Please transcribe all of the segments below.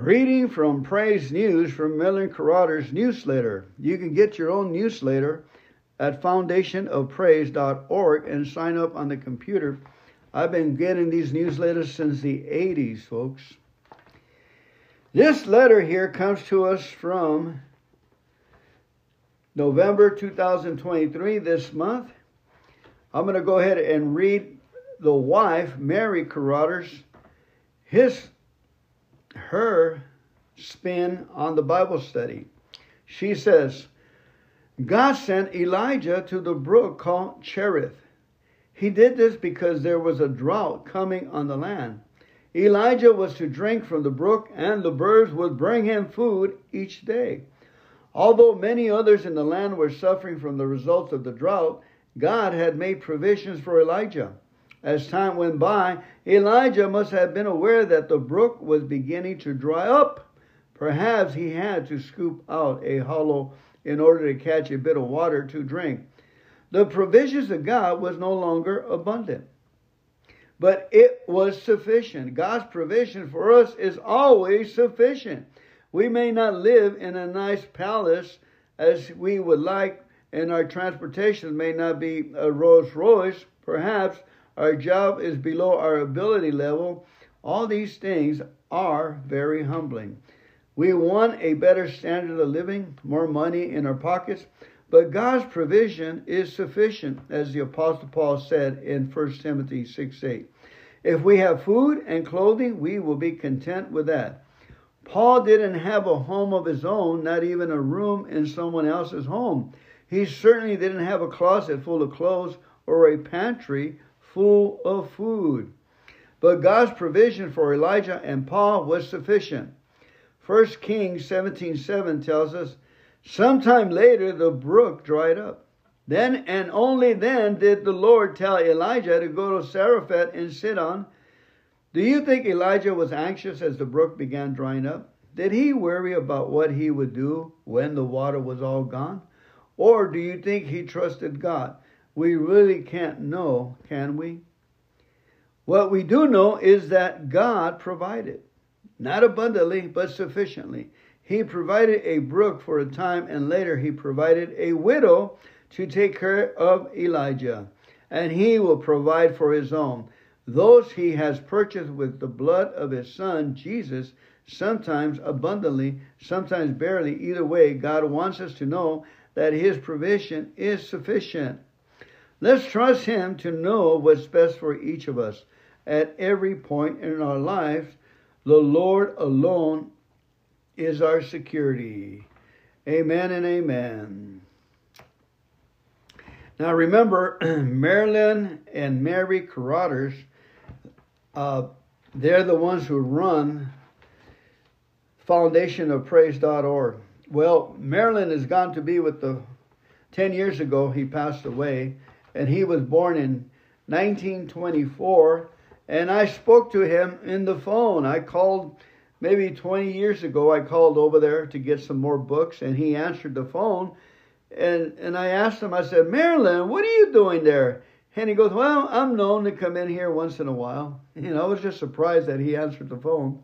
Reading from Praise News from Merlin Carothers newsletter. You can get your own newsletter at foundationofpraise.org and sign up on the computer. I've been getting these newsletters since the 80s, folks. This letter here comes to us from November 2023, this month. I'm going to go ahead and read the wife, Mary Carothers, his her spin on the Bible study. She says, God sent Elijah to the brook called Cherith. He did this because there was a drought coming on the land. Elijah was to drink from the brook, and the birds would bring him food each day. Although many others in the land were suffering from the results of the drought, God had made provisions for Elijah. As time went by, Elijah must have been aware that the brook was beginning to dry up. Perhaps he had to scoop out a hollow in order to catch a bit of water to drink. The provisions of God was no longer abundant, but it was sufficient. God's provision for us is always sufficient. We may not live in a nice palace as we would like, and our transportation may not be a Rolls Royce, perhaps, our job is below our ability level. All these things are very humbling. We want a better standard of living, more money in our pockets, but God's provision is sufficient, as the Apostle Paul said in 1 Timothy 6 8. If we have food and clothing, we will be content with that. Paul didn't have a home of his own, not even a room in someone else's home. He certainly didn't have a closet full of clothes or a pantry full of food. But God's provision for Elijah and Paul was sufficient. 1 Kings 17:7 tells us, sometime later the brook dried up. Then and only then did the Lord tell Elijah to go to Zarephath and Sidon. Do you think Elijah was anxious as the brook began drying up? Did he worry about what he would do when the water was all gone? Or do you think he trusted God? We really can't know, can we? What we do know is that God provided, not abundantly, but sufficiently. He provided a brook for a time, and later he provided a widow to take care of Elijah, and he will provide for his own. Those he has purchased with the blood of his son, Jesus, sometimes abundantly, sometimes barely. Either way, God wants us to know that his provision is sufficient. Let's trust Him to know what's best for each of us. At every point in our lives, the Lord alone is our security. Amen and amen. Now remember, Merlin and Mary Carothers, uh, they're the ones who run foundationofpraise.org. Well, Merlin has gone to be with the 10 years ago, he passed away and he was born in 1924. And I spoke to him in the phone. I called maybe 20 years ago. I called over there to get some more books, and he answered the phone. And and I asked him. I said, Merlin, what are you doing there? And he goes, Well, I'm known to come in here once in a while. You know, I was just surprised that he answered the phone.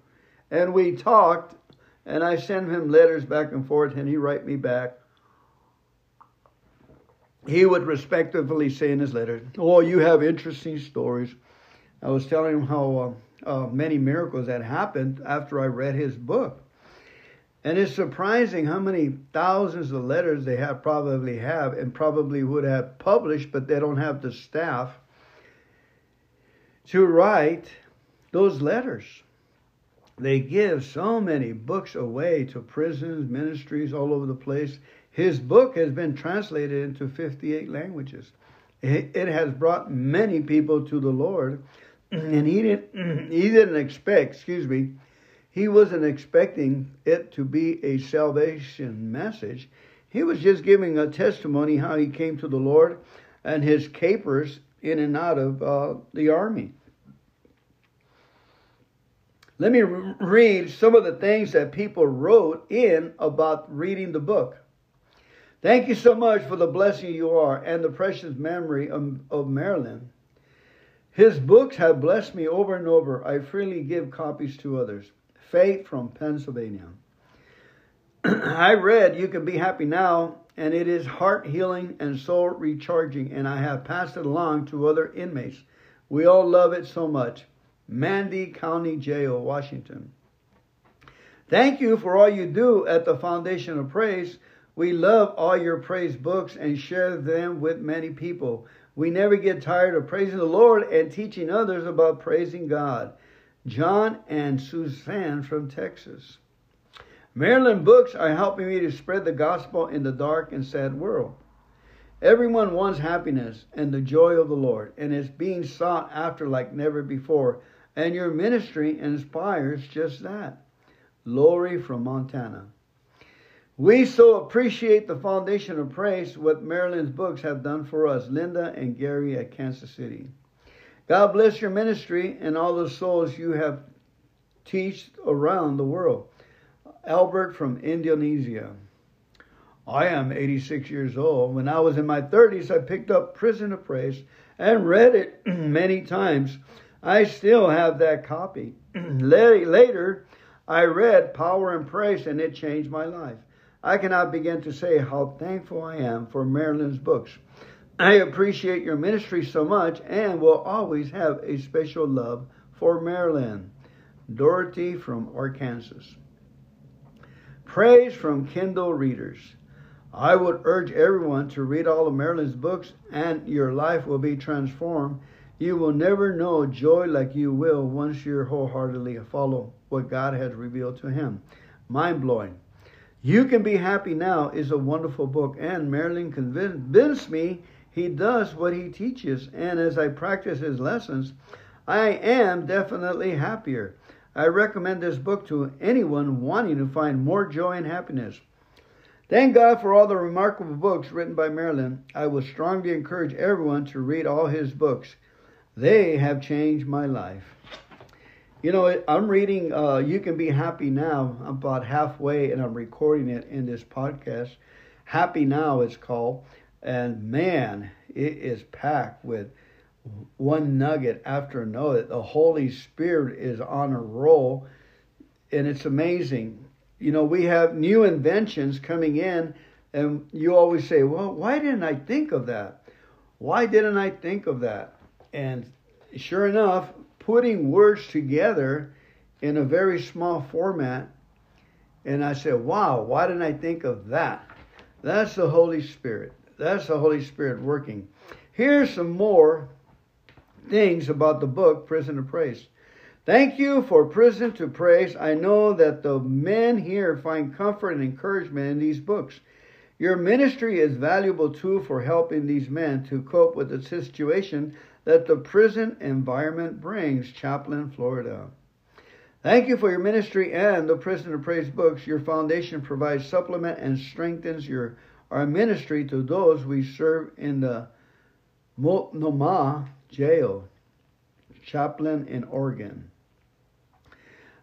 And we talked, and I sent him letters back and forth, and he write me back he would respectively say in his letter, Oh, you have interesting stories. I was telling him how uh, uh, many miracles had happened after I read his book. And it's surprising how many thousands of letters they have probably have and probably would have published, but they don't have the staff to write those letters. They give so many books away to prisons, ministries all over the place. His book has been translated into 58 languages. It has brought many people to the Lord, and he didn't, he didn't expect, excuse me, he wasn't expecting it to be a salvation message. He was just giving a testimony how he came to the Lord and his capers in and out of uh, the army. Let me read some of the things that people wrote in about reading the book. Thank you so much for the blessing you are and the precious memory of, of Merlin. His books have blessed me over and over. I freely give copies to others. Faith from Pennsylvania. I read You Can Be Happy Now, and it is heart healing and soul recharging, and I have passed it along to other inmates. We all love it so much. Mandy County Jail, Washington. Thank you for all you do at the Foundation of Praise. We love all your praise books and share them with many people. We never get tired of praising the Lord and teaching others about praising God. John and Suzanne from Texas. Merlin books are helping me to spread the gospel in the dark and sad world. Everyone wants happiness and the joy of the Lord, and it's being sought after like never before. And your ministry inspires just that. Lori from Montana. We so appreciate the foundation of praise, what Merlin's books have done for us, Linda and Gary at Kansas City. God bless your ministry and all the souls you have teached around the world. Albert from Indonesia. I am 86 years old. When I was in my 30s, I picked up Prison of Praise and read it many times. I still have that copy. Later, I read Power and Praise and it changed my life. I cannot begin to say how thankful I am for Merlin's books. I appreciate your ministry so much and will always have a special love for Merlin. Dorothy from Arkansas. Praise from Kindle readers. I would urge everyone to read all of Merlin's books and your life will be transformed. You will never know joy like you will once you wholeheartedly follow what God has revealed to him. Mind blowing. You Can Be Happy Now is a wonderful book, and Merlin convinced me he does what he teaches. And as I practice his lessons, I am definitely happier. I recommend this book to anyone wanting to find more joy and happiness. Thank God for all the remarkable books written by Merlin. I would strongly encourage everyone to read all his books. They have changed my life. You know, I'm reading uh, You Can Be Happy Now. I'm about halfway and I'm recording it in this podcast. Happy Now, it's called. And man, it is packed with one nugget after another. The Holy Spirit is on a roll, and it's amazing. You know, we have new inventions coming in, and you always say, Well, why didn't I think of that? Why didn't I think of that? And sure enough, putting words together in a very small format, and I said, Wow, why didn't I think of that? That's the Holy Spirit. That's the Holy Spirit working. Here's some more things about the book Prison to Praise. Thank you for Prison to Praise. I know that the men here find comfort and encouragement in these books. Your ministry is valuable too for helping these men to cope with the situation that the prison environment brings. Chaplain, Florida. Thank you for your ministry and the Prison to Praise books. Your foundation provides supplement and strengthens your our ministry to those we serve in the Multnomah jail, chaplain in Oregon.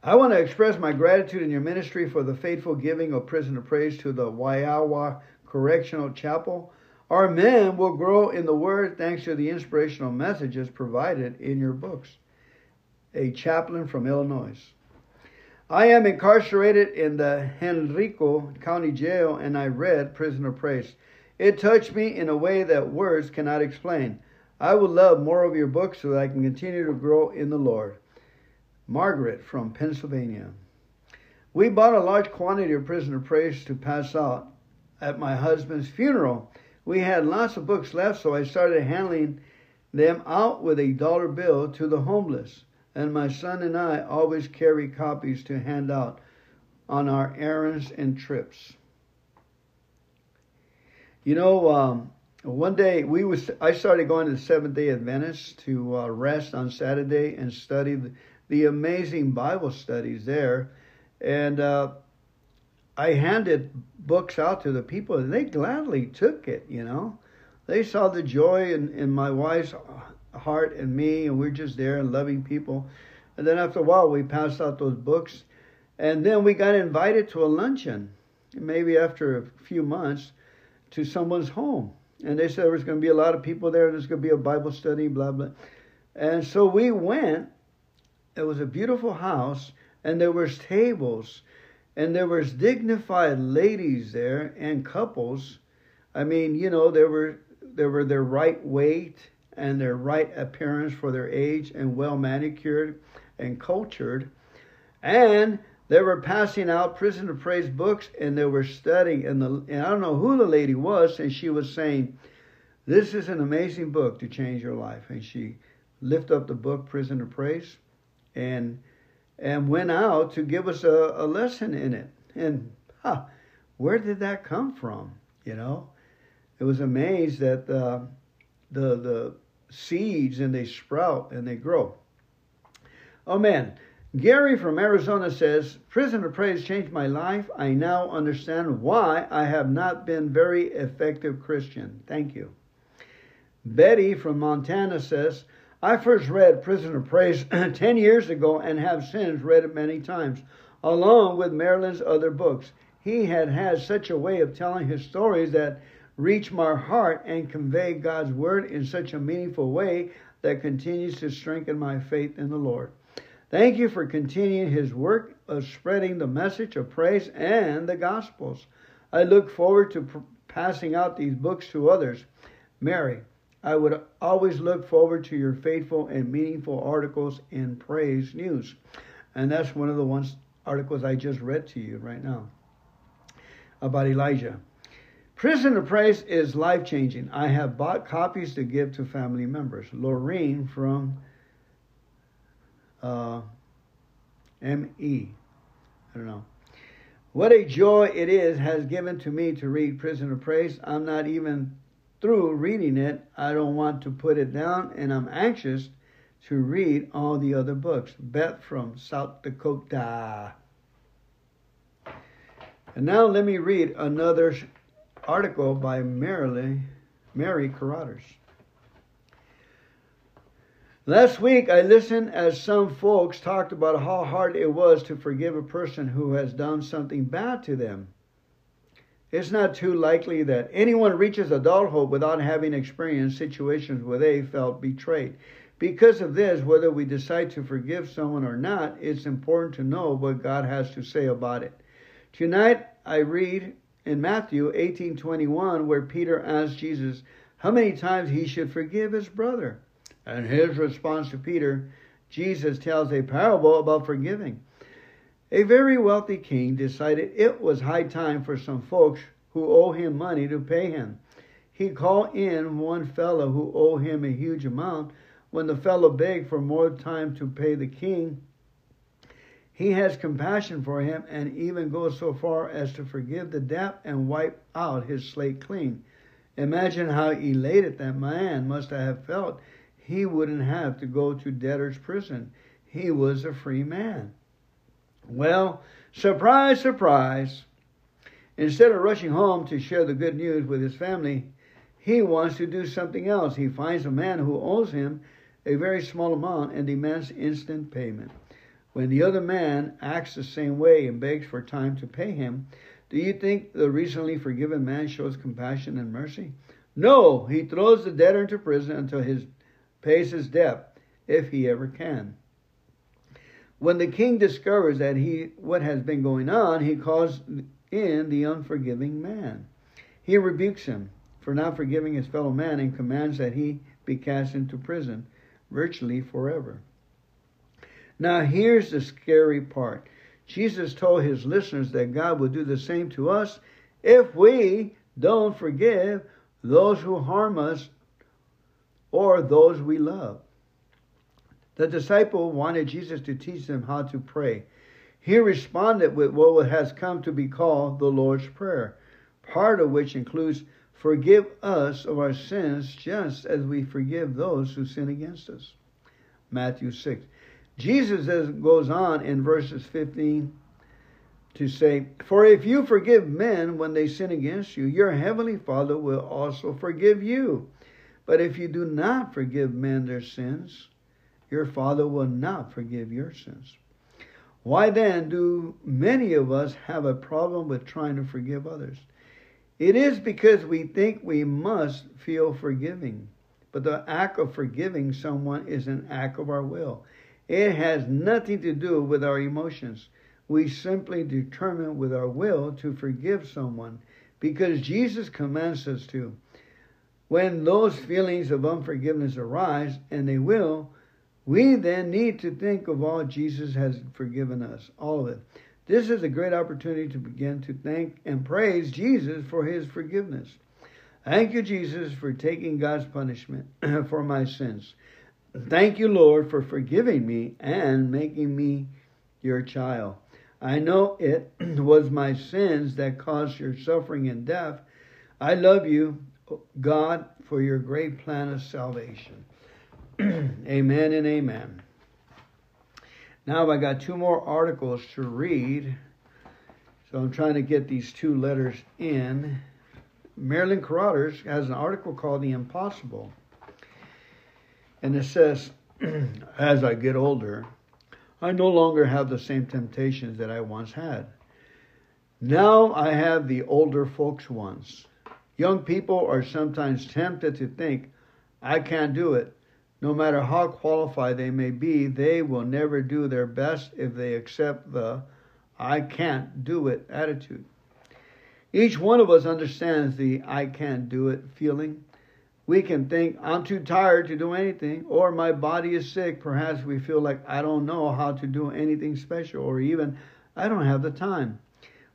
I want to express my gratitude in your ministry for the faithful giving of prison of praise to the Waiawa Correctional Chapel. Our men will grow in the Word thanks to the inspirational messages provided in your books. A chaplain from Illinois. I am incarcerated in the Henrico County Jail and I read Prisoner Praise. It touched me in a way that words cannot explain. I would love more of your books so that I can continue to grow in the Lord. Margaret from Pennsylvania. We bought a large quantity of Prisoner Praise to pass out at my husband's funeral. We had lots of books left, so I started handing them out with a dollar bill to the homeless. And my son and I always carry copies to hand out on our errands and trips. You know, um, one day we was I started going to the Seventh Day Adventist to uh, rest on Saturday and study the, the amazing Bible studies there, and uh, I handed books out to the people, and they gladly took it. You know, they saw the joy in, in my wife's heart and me, and we're just there and loving people. And then after a while, we passed out those books, and then we got invited to a luncheon, maybe after a few months, to someone's home and they said there was going to be a lot of people there. There's going to be a Bible study, blah blah. And so we went. It was a beautiful house. and there was tables, and there was dignified ladies there and couples. I mean, you know, there were there were their right weight and their right appearance for their age and well manicured and cultured. And they were passing out prison of praise books and they were studying and, the, and I don't know who the lady was and she was saying, this is an amazing book to change your life. And she lifted up the book, Prison of Praise, and and went out to give us a, a lesson in it. And huh, where did that come from? You know, it was amazed that the the seeds and they sprout and they grow. Oh man, Gary from Arizona says, Prison of Praise changed my life. I now understand why I have not been very effective Christian. Thank you. Betty from Montana says, I first read Prison of Praise 10 years ago and have since read it many times, along with Merlin's other books. He had had such a way of telling his stories that reach my heart and convey God's word in such a meaningful way that continues to strengthen my faith in the Lord. Thank you for continuing his work of spreading the message of praise and the Gospels. I look forward to passing out these books to others. Mary, I would always look forward to your faithful and meaningful articles in Praise News. And that's one of the ones articles I just read to you right now about Elijah. Prison of Praise is life changing. I have bought copies to give to family members. Lorraine from uh, M.E. I don't know. What a joy it is has given to me to read Prison of Praise. I'm not even through reading it. I don't want to put it down, and I'm anxious to read all the other books. Beth from South Dakota. And now let me read another article by Mary, Mary Carothers. Last week, I listened as some folks talked about how hard it was to forgive a person who has done something bad to them. It's not too likely that anyone reaches adulthood without having experienced situations where they felt betrayed. Because of this, whether we decide to forgive someone or not, it's important to know what God has to say about it. Tonight, I read in Matthew 18:21 where Peter asked Jesus how many times he should forgive his brother. And his response to Peter, Jesus tells a parable about forgiving. A very wealthy king decided it was high time for some folks who owe him money to pay him. He called in one fellow who owed him a huge amount. When the fellow begged for more time to pay the king, he has compassion for him and even goes so far as to forgive the debt and wipe out his slate clean. Imagine how elated that man must have felt he wouldn't have to go to debtor's prison. He was a free man. Well, surprise, surprise. Instead of rushing home to share the good news with his family, he wants to do something else. He finds a man who owes him a very small amount and demands instant payment. When the other man acts the same way and begs for time to pay him, do you think the recently forgiven man shows compassion and mercy? No, he throws the debtor into prison until he pays his debt, if he ever can. When the king discovers that he what has been going on, he calls in the unforgiving man. He rebukes him for not forgiving his fellow man and commands that he be cast into prison virtually forever. Now here's the scary part. Jesus told his listeners that God will do the same to us if we don't forgive those who harm us or those we love. The disciple wanted Jesus to teach them how to pray. He responded with what has come to be called the Lord's Prayer, part of which includes forgive us of our sins just as we forgive those who sin against us. Matthew 6. Jesus goes on in verses 15 to say, For if you forgive men when they sin against you, your heavenly Father will also forgive you. But if you do not forgive men their sins, your Father will not forgive your sins. Why then do many of us have a problem with trying to forgive others? It is because we think we must feel forgiving. But the act of forgiving someone is an act of our will. It has nothing to do with our emotions. We simply determine with our will to forgive someone because Jesus commands us to. When those feelings of unforgiveness arise, and they will, we then need to think of all Jesus has forgiven us, all of it. This is a great opportunity to begin to thank and praise Jesus for his forgiveness. Thank you, Jesus, for taking God's punishment for my sins. Thank you, Lord, for forgiving me and making me your child. I know it was my sins that caused your suffering and death. I love you, God, for your great plan of salvation. amen and amen. Now I got two more articles to read. So I'm trying to get these two letters in. Merlin Carothers has an article called The Impossible. And it says, As I get older, I no longer have the same temptations that I once had. Now I have the older folks' ones. Young people are sometimes tempted to think, I can't do it. No matter how qualified they may be, they will never do their best if they accept the I can't do it attitude. Each one of us understands the I can't do it feeling. We can think, I'm too tired to do anything, or my body is sick. Perhaps we feel like I don't know how to do anything special, or even I don't have the time.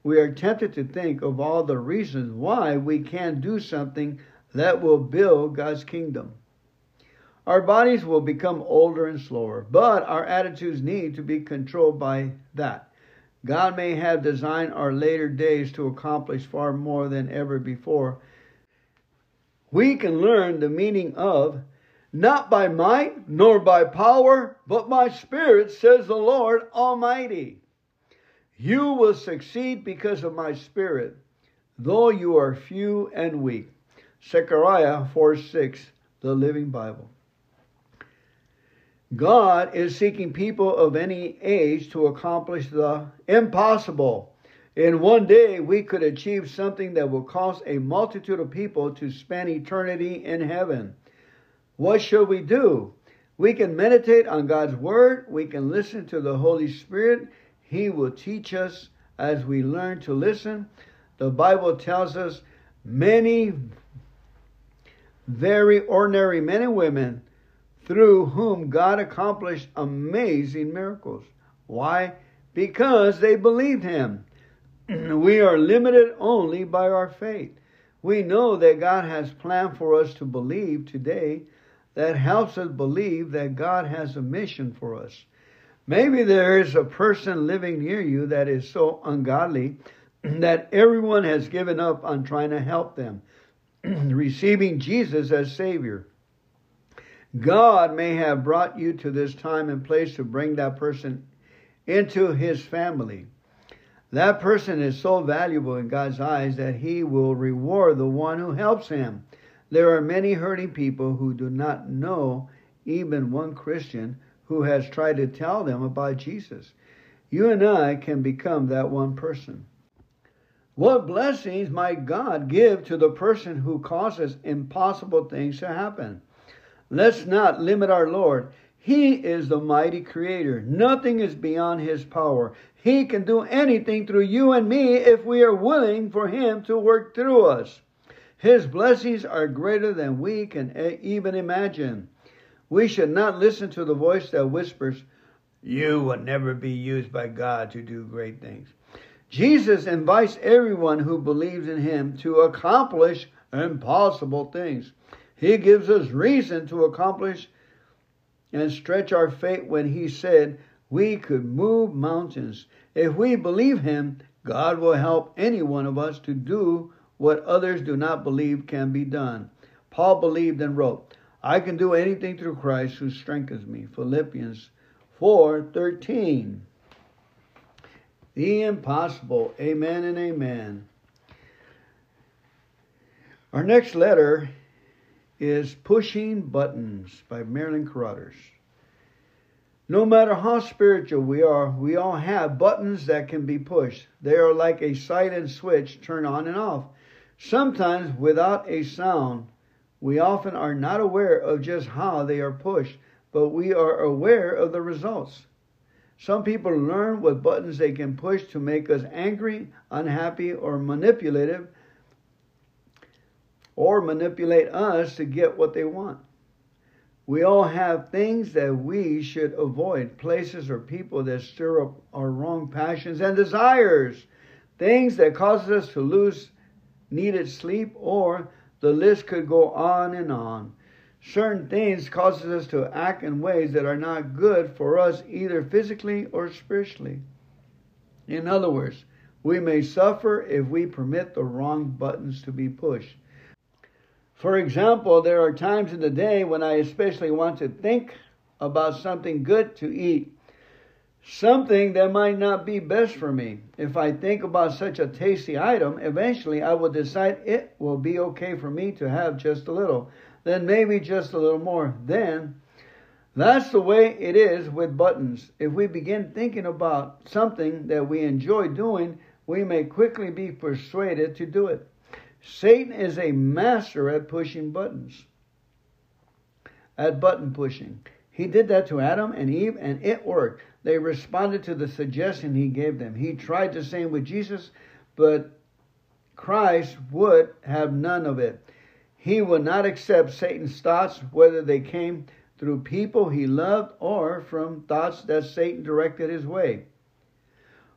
We are tempted to think of all the reasons why we can't do something that will build God's kingdom. Our bodies will become older and slower, but our attitudes need to be controlled by that. God may have designed our later days to accomplish far more than ever before. We can learn the meaning of not by might nor by power, but by spirit, says the Lord Almighty. You will succeed because of my spirit, though you are few and weak. Zechariah 4 6, the Living Bible. God is seeking people of any age to accomplish the impossible. In one day, we could achieve something that will cause a multitude of people to spend eternity in heaven. What should we do? We can meditate on God's Word. We can listen to the Holy Spirit. He will teach us as we learn to listen. The Bible tells us many very ordinary men and women through whom God accomplished amazing miracles. Why? Because they believed Him. we are limited only by our faith. We know that God has planned for us to believe today that helps us believe that God has a mission for us. Maybe there is a person living near you that is so ungodly that everyone has given up on trying to help them, receiving Jesus as Savior. God may have brought you to this time and place to bring that person into his family. That person is so valuable in God's eyes that he will reward the one who helps him. There are many hurting people who do not know even one Christian who has tried to tell them about Jesus. You and I can become that one person. What blessings might God give to the person who causes impossible things to happen? Let's not limit our Lord. He is the mighty creator. Nothing is beyond his power. He can do anything through you and me if we are willing for him to work through us. His blessings are greater than we can even imagine. We should not listen to the voice that whispers, You will never be used by God to do great things. Jesus invites everyone who believes in him to accomplish impossible things. He gives us reason to accomplish and stretch our faith when He said we could move mountains. If we believe Him, God will help any one of us to do what others do not believe can be done. Paul believed and wrote, I can do anything through Christ who strengthens me. Philippians 4:13. The impossible. Amen and amen. Our next letter is Pushing Buttons by Merlin Carothers. No matter how spiritual we are, we all have buttons that can be pushed. They are like a silent switch turned on and off. Sometimes without a sound, we often are not aware of just how they are pushed, but we are aware of the results. Some people learn what buttons they can push to make us angry, unhappy, or manipulative, or manipulate us to get what they want. We all have things that we should avoid, places or people that stir up our wrong passions and desires, things that cause us to lose needed sleep, or the list could go on and on. Certain things causes us to act in ways that are not good for us either physically or spiritually. In other words, we may suffer if we permit the wrong buttons to be pushed. For example, there are times in the day when I especially want to think about something good to eat, something that might not be best for me. If I think about such a tasty item, eventually I will decide it will be okay for me to have just a little, then maybe just a little more. Then that's the way it is with buttons. If we begin thinking about something that we enjoy doing, we may quickly be persuaded to do it. Satan is a master at pushing buttons, at button pushing. He did that to Adam and Eve, and it worked. They responded to the suggestion he gave them. He tried the same with Jesus, but Christ would have none of it. He would not accept Satan's thoughts, whether they came through people he loved or from thoughts that Satan directed his way.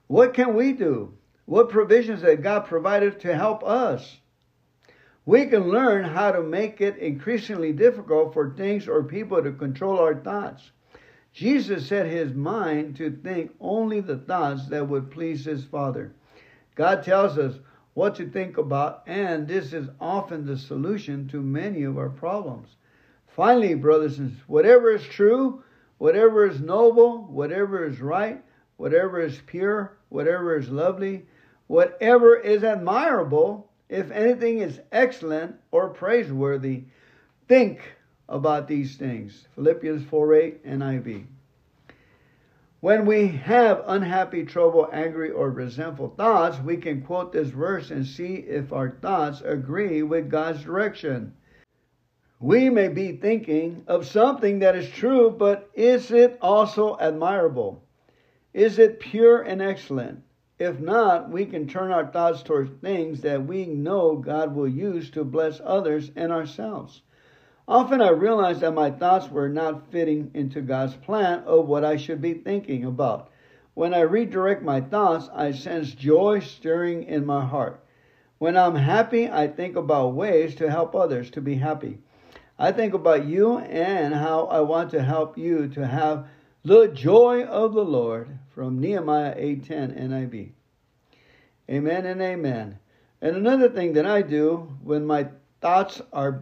What can we do? What provisions has God provided to help us? We can learn how to make it increasingly difficult for things or people to control our thoughts. Jesus set his mind to think only the thoughts that would please his Father. God tells us what to think about, and this is often the solution to many of our problems. Finally, brothers and sisters, whatever is true, whatever is noble, whatever is right, whatever is pure, whatever is lovely, whatever is admirable, if anything is excellent or praiseworthy, think about these things. Philippians 4 8 NIV. When we have unhappy, trouble, angry, or resentful thoughts, we can quote this verse and see if our thoughts agree with God's direction. We may be thinking of something that is true, but is it also admirable? Is it pure and excellent? If not, we can turn our thoughts towards things that we know God will use to bless others and ourselves. Often I realize that my thoughts were not fitting into God's plan of what I should be thinking about. When I redirect my thoughts, I sense joy stirring in my heart. When I'm happy, I think about ways to help others to be happy. I think about you and how I want to help you to have the joy of the Lord from Nehemiah 8:10 NIV. Amen and amen. And another thing that I do when my thoughts are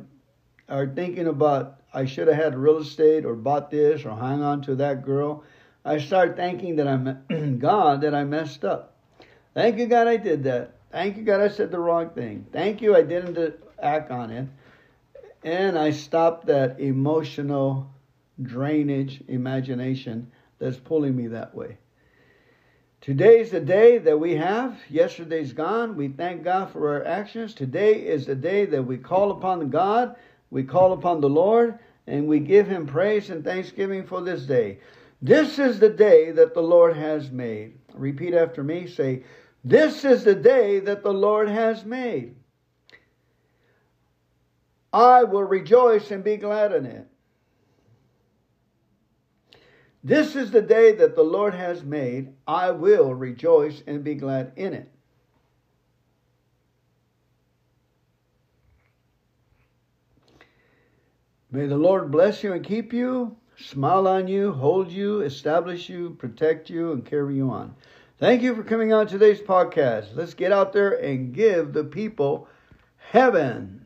are thinking about I should have had real estate or bought this or hung on to that girl, I start thanking that I'm God that I messed up. Thank you God I did that. Thank you God I said the wrong thing. Thank you I didn't act on it. And I stopped that emotional drainage imagination that's pulling me that way. Today's the day that we have. Yesterday's gone. We thank God for our actions. Today is the day that we call upon God, we call upon the Lord, and we give Him praise and thanksgiving for this day. This is the day that the Lord has made. Repeat after me. Say, This is the day that the Lord has made. I will rejoice and be glad in it. This is the day that the Lord has made. I will rejoice and be glad in it. May the Lord bless you and keep you, smile on you, hold you, establish you, protect you, and carry you on. Thank you for coming on today's podcast. Let's get out there and give the people heaven.